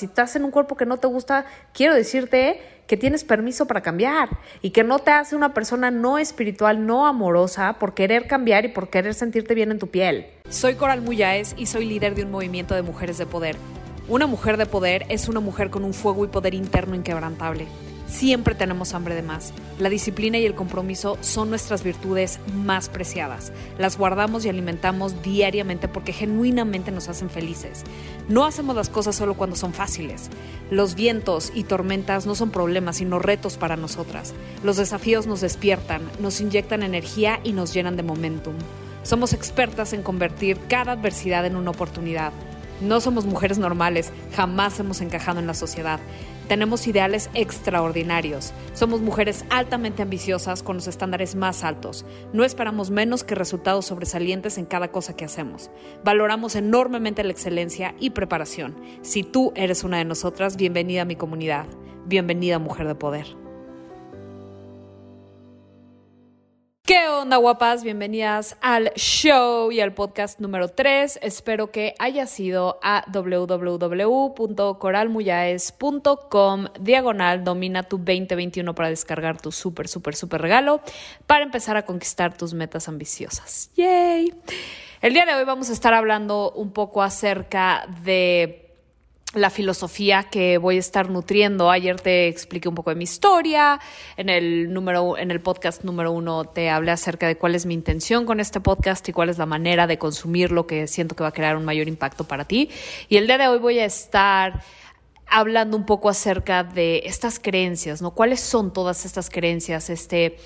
Si estás en un cuerpo que no te gusta, quiero decirte que tienes permiso para cambiar y que no te hace una persona no espiritual, no amorosa por querer cambiar y por querer sentirte bien en tu piel. Soy Coral Muyáez y soy líder de un movimiento de mujeres de poder. Una mujer de poder es una mujer con un fuego y poder interno inquebrantable. Siempre tenemos hambre de más. La disciplina y el compromiso son nuestras virtudes más preciadas. Las guardamos y alimentamos diariamente porque genuinamente nos hacen felices. No hacemos las cosas solo cuando son fáciles. Los vientos y tormentas no son problemas, sino retos para nosotras. Los desafíos nos despiertan, nos inyectan energía y nos llenan de momentum. Somos expertas en convertir cada adversidad en una oportunidad. No somos mujeres normales, jamás hemos encajado en la sociedad. Tenemos ideales extraordinarios. Somos mujeres altamente ambiciosas con los estándares más altos. No esperamos menos que resultados sobresalientes en cada cosa que hacemos. Valoramos enormemente la excelencia y preparación. Si tú eres una de nosotras, bienvenida a mi comunidad. Bienvenida Mujer de Poder. ¿Qué onda, guapas? Bienvenidas al show y al podcast número 3. Espero que haya sido a www.coralmuyaes.com diagonal domina tu 2021 para descargar tu súper, súper, súper regalo para empezar a conquistar tus metas ambiciosas. ¡Yay! El día de hoy vamos a estar hablando un poco acerca de la filosofía que voy a estar nutriendo. Ayer te expliqué un poco de mi historia. En el número, en el podcast número uno te hablé acerca de cuál es mi intención con este podcast y cuál es la manera de consumirlo que siento que va a crear un mayor impacto para ti. Y el día de hoy voy a estar hablando un poco acerca de estas creencias, ¿no? ¿Cuáles son todas estas creencias? Este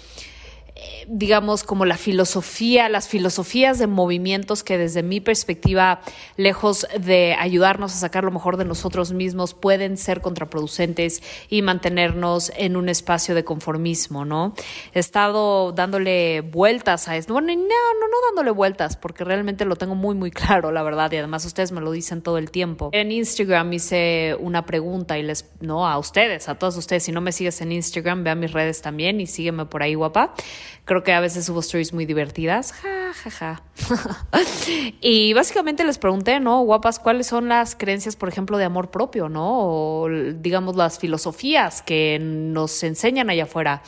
digamos, como la filosofía, las filosofías de movimientos que desde mi perspectiva, lejos de ayudarnos a sacar lo mejor de nosotros mismos, pueden ser contraproducentes y mantenernos en un espacio de conformismo, ¿no? He estado dándole vueltas a esto. Bueno, no, no, no dándole vueltas, porque realmente lo tengo muy, muy claro, la verdad, y además ustedes me lo dicen todo el tiempo. En Instagram hice una pregunta y les, no, a ustedes, a todos ustedes, si no me sigues en Instagram, vean mis redes también y sígueme por ahí, guapa. Creo que a veces hubo stories muy divertidas. Ja, ja. y básicamente les pregunté, ¿no? Guapas, ¿cuáles son las creencias, por ejemplo, de amor propio, ¿no? O digamos las filosofías que nos enseñan allá afuera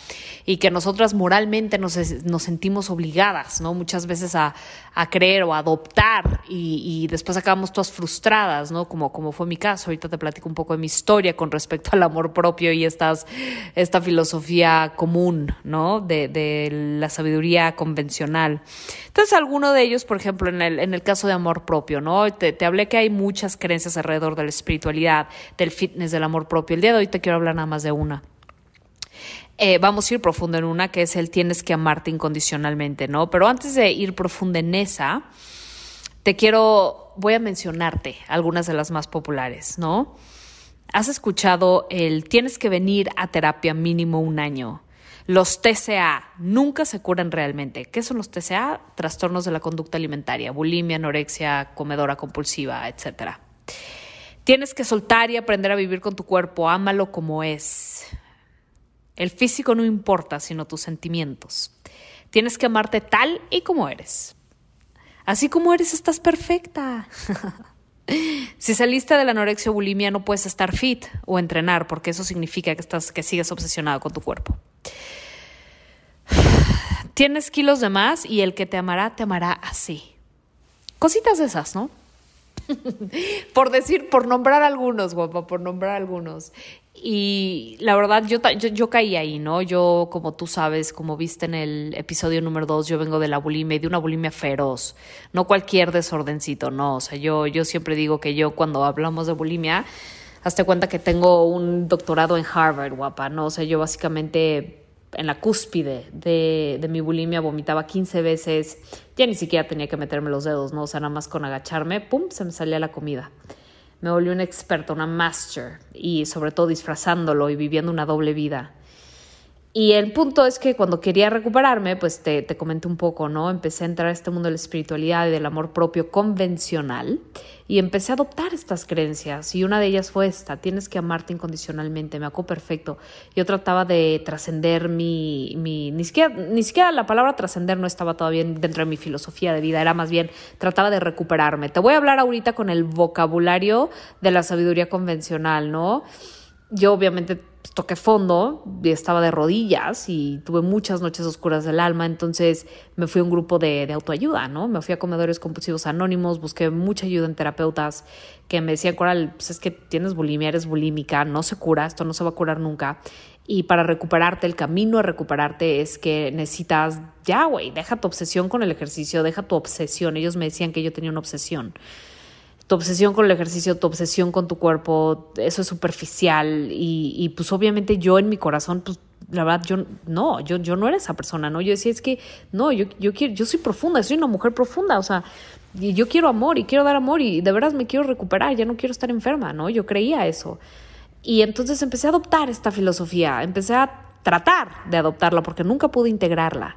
y que nosotras moralmente nos, nos sentimos obligadas, ¿no? Muchas veces a, a creer o a adoptar y, y, después acabamos todas frustradas, ¿no? Como, como fue mi caso. Ahorita te platico un poco de mi historia con respecto al amor propio y estas, esta filosofía común, ¿no? De, de la sabiduría convencional. Entonces, alguno de ellos, por ejemplo, en el, en el caso de amor propio, ¿no? Te, hablé que hay muchas creencias alrededor de la espiritualidad, del fitness, del amor propio. El día de hoy te quiero hablar nada más de una. Eh, vamos a ir profundo en una que es el tienes que amarte incondicionalmente, ¿no? Pero antes de ir profundo en esa, te quiero, voy a mencionarte algunas de las más populares, ¿no? Has escuchado el tienes que venir a terapia mínimo un año. Los TCA nunca se curan realmente. ¿Qué son los TCA? Trastornos de la conducta alimentaria, bulimia, anorexia, comedora compulsiva, etc. Tienes que soltar y aprender a vivir con tu cuerpo, ámalo como es. El físico no importa, sino tus sentimientos. Tienes que amarte tal y como eres. Así como eres, estás perfecta. si saliste de la anorexia o bulimia, no puedes estar fit o entrenar, porque eso significa que, estás, que sigues obsesionado con tu cuerpo. Tienes kilos de más y el que te amará, te amará así. Cositas de esas, ¿no? por decir, por nombrar algunos, guapa, por nombrar algunos. Y la verdad, yo, yo, yo, caí ahí, ¿no? Yo, como tú sabes, como viste en el episodio número dos, yo vengo de la bulimia y de una bulimia feroz, no cualquier desordencito, no. O sea, yo, yo siempre digo que yo cuando hablamos de bulimia, hazte cuenta que tengo un doctorado en Harvard, guapa, ¿no? O sea, yo básicamente en la cúspide de, mi bulimia vomitaba 15 veces, ya ni siquiera tenía que meterme los dedos, ¿no? O sea, nada más con agacharme, ¡pum!, se me salía la comida me volví una experta, una master, y sobre todo disfrazándolo y viviendo una doble vida. Y el punto es que cuando quería recuperarme, pues te, te, comenté un poco, ¿no? Empecé a entrar a este mundo de la espiritualidad y del amor propio convencional y empecé a adoptar estas creencias. Y una de ellas fue esta, tienes que amarte incondicionalmente, me acuerdo perfecto. Yo trataba de trascender mi, mi ni, siquiera, ni siquiera la palabra trascender no estaba todavía dentro de mi filosofía de vida, era más bien, trataba de recuperarme. Te voy a hablar ahorita con el vocabulario de la sabiduría convencional, ¿no? Yo obviamente toqué fondo estaba de rodillas y tuve muchas noches oscuras del alma, entonces me fui a un grupo de, de, autoayuda, ¿no? Me fui a comedores compulsivos anónimos, busqué mucha ayuda en terapeutas que me decían, Coral, pues es que tienes bulimia, eres bulímica, no se cura, esto no se va a curar nunca. Y para recuperarte, el camino a recuperarte es que necesitas, ya, güey, deja tu obsesión con el ejercicio, deja tu obsesión. Ellos me decían que yo tenía una obsesión tu obsesión con el ejercicio, tu obsesión con tu cuerpo, eso es superficial y, y, pues obviamente yo en mi corazón, pues la verdad yo no, yo, yo no era esa persona, ¿no? Yo decía, es que no, yo, yo, quiero, yo soy profunda, soy una mujer profunda, o sea, yo quiero amor y quiero dar amor y de verdad me quiero recuperar, ya no quiero estar enferma, ¿no? Yo creía eso. Y entonces empecé a adoptar esta filosofía, empecé a tratar de adoptarla porque nunca pude integrarla.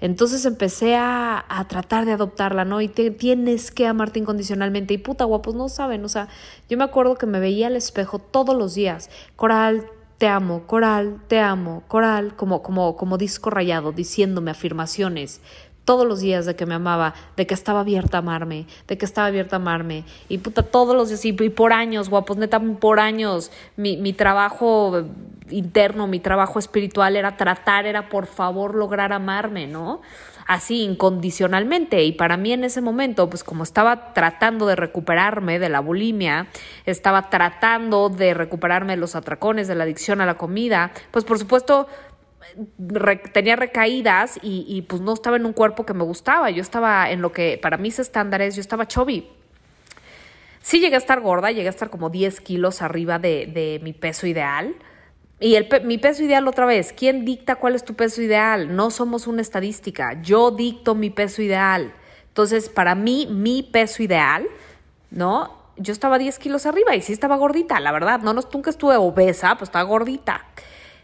Entonces empecé a, a, tratar de adoptarla, ¿no? Y te, tienes que amarte incondicionalmente. Y puta guapos, no saben, o sea, yo me acuerdo que me veía al espejo todos los días. Coral, te amo, Coral, te amo, Coral, como, como, como disco rayado, diciéndome afirmaciones todos los días de que me amaba, de que estaba abierta a amarme, de que estaba abierta a amarme. Y puta, todos los días, y, por años, guapos, neta, por años, mi, mi trabajo interno, mi trabajo espiritual era tratar, era por favor lograr amarme, ¿no? Así, incondicionalmente. Y para mí en ese momento, pues como estaba tratando de recuperarme de la bulimia, estaba tratando de recuperarme de los atracones, de la adicción a la comida, pues por supuesto tenía recaídas y, y, pues no estaba en un cuerpo que me gustaba. Yo estaba en lo que para mis estándares, yo estaba chubby. Sí llegué a estar gorda, llegué a estar como 10 kilos arriba de, de mi peso ideal. Y el, mi peso ideal otra vez, ¿quién dicta cuál es tu peso ideal? No somos una estadística, yo dicto mi peso ideal. Entonces, para mí, mi peso ideal, ¿no? Yo estaba 10 kilos arriba y sí estaba gordita, la verdad, no, no nunca estuve obesa, pues estaba gordita.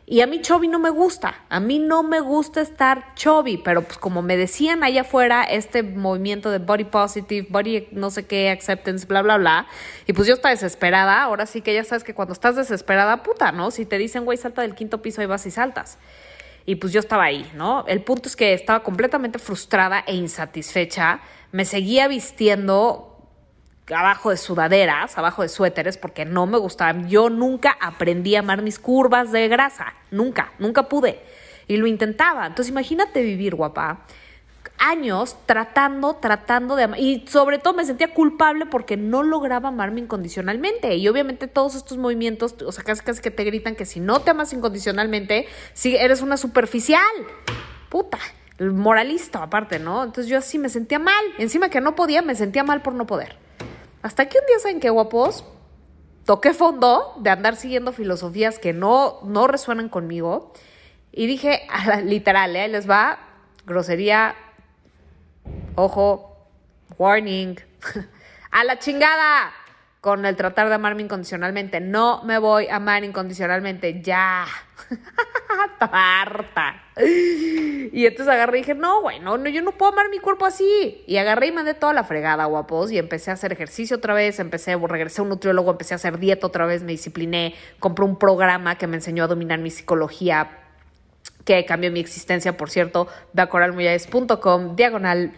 Y a mí chubby no me gusta, a mí no me gusta estar chubby, pero pues como me decían allá afuera, este movimiento de body positive, body no sé qué, acceptance, bla, bla, bla, y pues yo estaba desesperada, ahora sí que ya sabes que cuando estás desesperada, puta, ¿no? Si te dicen, güey, salta del quinto piso, ahí vas y saltas. Y pues yo estaba ahí, ¿no? El punto es que estaba completamente frustrada e insatisfecha, me seguía vistiendo abajo de sudaderas, abajo de suéteres, porque no me gustaban. Yo nunca aprendí a amar mis curvas de grasa, nunca, nunca pude. Y lo intentaba. Entonces imagínate vivir, guapa, años tratando, tratando de amar. Y sobre todo me sentía culpable porque no lograba amarme incondicionalmente. Y obviamente todos estos movimientos, o sea, casi casi que te gritan que si no te amas incondicionalmente, eres una superficial. Puta moralista aparte, ¿no? Entonces yo así me sentía mal. Encima que no podía, me sentía mal por no poder. Hasta que un día, ¿saben qué guapos? Toqué fondo de andar siguiendo filosofías que no, no resuenan conmigo. Y dije, literal, ¿eh? les va, grosería, ojo, warning, a la chingada con el tratar de amarme incondicionalmente. No me voy a amar incondicionalmente, ya. harta. Y entonces agarré y dije, no, güey, no, yo no puedo amar mi cuerpo así. Y agarré y mandé toda la fregada, guapos, y empecé a hacer ejercicio otra vez, empecé, regresé a un nutriólogo, empecé a hacer dieta otra vez, me discipliné, compré un programa que me enseñó a dominar mi psicología, que cambió mi existencia, por cierto, ve a coralmuyades.com, diagonal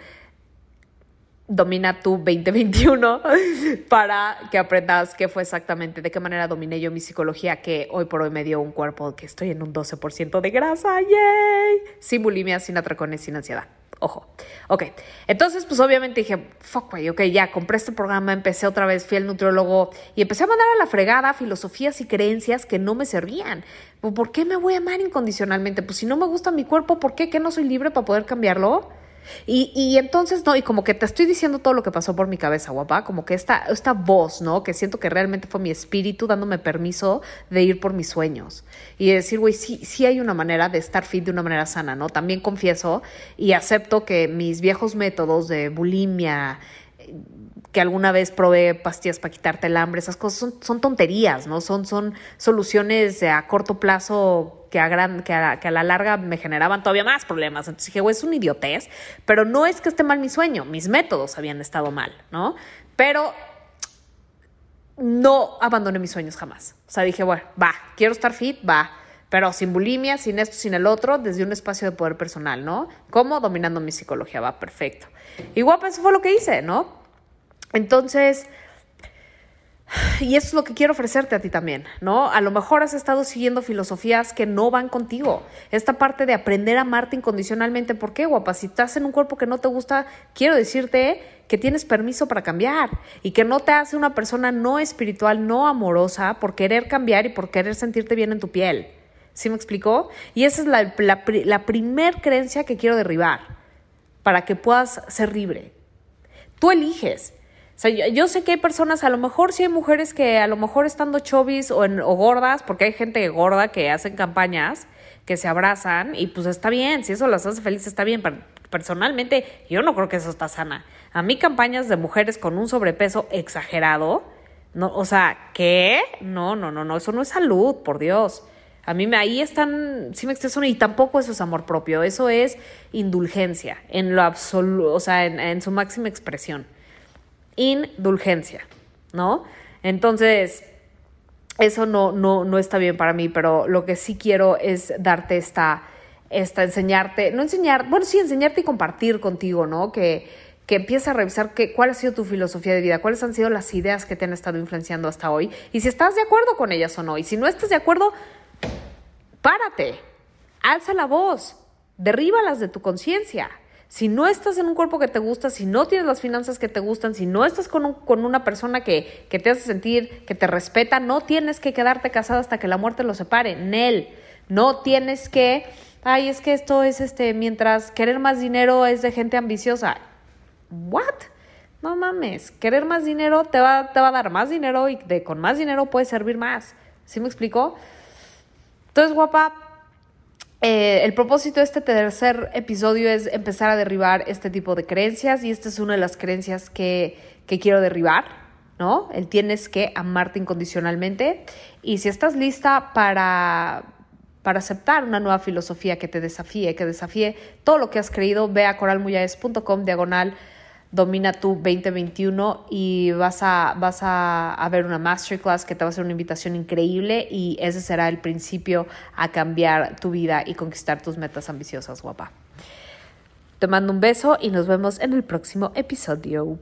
domina tu 2021 para que aprendas qué fue exactamente, de qué manera dominé yo mi psicología, que hoy por hoy me dio un cuerpo que estoy en un 12% de grasa, yay, sin bulimia, sin atracones, sin ansiedad. Ojo. Ok. Entonces, pues obviamente dije, fuck, güey, ok, ya compré este programa, empecé otra vez, fui al nutriólogo y empecé a mandar a la fregada filosofías y creencias que no me servían. ¿Por qué me voy a amar incondicionalmente? Pues si no me gusta mi cuerpo, ¿por qué? ¿Que no soy libre para poder cambiarlo? Y, y, entonces, no, y como que te estoy diciendo todo lo que pasó por mi cabeza, guapa, como que esta, esta voz, ¿no? Que siento que realmente fue mi espíritu dándome permiso de ir por mis sueños. Y decir, güey, sí, sí hay una manera de estar fit de una manera sana, ¿no? También confieso y acepto que mis viejos métodos de bulimia, que alguna vez probé pastillas para quitarte el hambre, esas cosas son, tonterías, ¿no? Son, son soluciones a corto plazo que a, gran, que a la larga me generaban todavía más problemas. Entonces dije, güey, es un idiotez, pero no es que esté mal mi sueño, mis métodos habían estado mal, ¿no? Pero no abandoné mis sueños jamás. O sea, dije, bueno, va, quiero estar fit, va, pero sin bulimia, sin esto, sin el otro, desde un espacio de poder personal, ¿no? ¿Cómo? Dominando mi psicología, va, perfecto. Y guapa, eso fue lo que hice, ¿no? Entonces, y eso es lo que quiero ofrecerte a ti también, ¿no? A lo mejor has estado siguiendo filosofías que no van contigo. Esta parte de aprender a amarte incondicionalmente, ¿por qué, guapa? Si estás en un cuerpo que no te gusta, quiero decirte que tienes permiso para cambiar y que no te hace una persona no espiritual, no amorosa por querer cambiar y por querer sentirte bien en tu piel. ¿Sí me explicó? Y esa es la, la, la primer creencia que quiero derribar para que puedas ser libre. Tú eliges. O sea, yo, sé que hay personas, a lo mejor sí hay mujeres que a lo mejor estando chovis o, o gordas, porque hay gente gorda que hacen campañas, que se abrazan y pues está bien, si eso las hace felices está bien, pero personalmente yo no creo que eso está sana. A mí campañas de mujeres con un sobrepeso exagerado, no, o sea, ¿qué? No, no, no, no, eso no es salud, por Dios. A mí me, ahí están, sí me expreso, y tampoco eso es amor propio, eso es indulgencia, en lo absoluto, o sea, en, en su máxima expresión. Indulgencia, ¿no? Entonces, eso no, no, no está bien para mí, pero lo que sí quiero es darte esta, esta, enseñarte, no enseñar, bueno, sí, enseñarte y compartir contigo, ¿no? Que, que empieces a revisar que, cuál ha sido tu filosofía de vida, cuáles han sido las ideas que te han estado influenciando hasta hoy, y si estás de acuerdo con ellas o no, y si no estás de acuerdo, párate, alza la voz, derríbalas de tu conciencia. Si no estás en un cuerpo que te gusta, si no tienes las finanzas que te gustan, si no estás con, con una persona que, que, te hace sentir, que te respeta, no tienes que quedarte casado hasta que la muerte lo separe. Nel, no tienes que, ay, es que esto es este, mientras querer más dinero es de gente ambiciosa. ¿What? No mames, querer más dinero te va, te va a dar más dinero y de, con más dinero puedes servir más. ¿Sí me explico? Entonces, guapa, eh, el propósito de este tercer episodio es empezar a derribar este tipo de creencias y esta es una de las creencias que, que quiero derribar, ¿no? El tienes que amarte incondicionalmente y si estás lista para, para aceptar una nueva filosofía que te desafíe, que desafíe todo lo que has creído, ve a coralmuyes.com diagonal Domina tu 2021 y vas a, vas a, ver una masterclass que te va a hacer una invitación increíble y ese será el principio a cambiar tu vida y conquistar tus metas ambiciosas, guapa. Te mando un beso y nos vemos en el próximo episodio.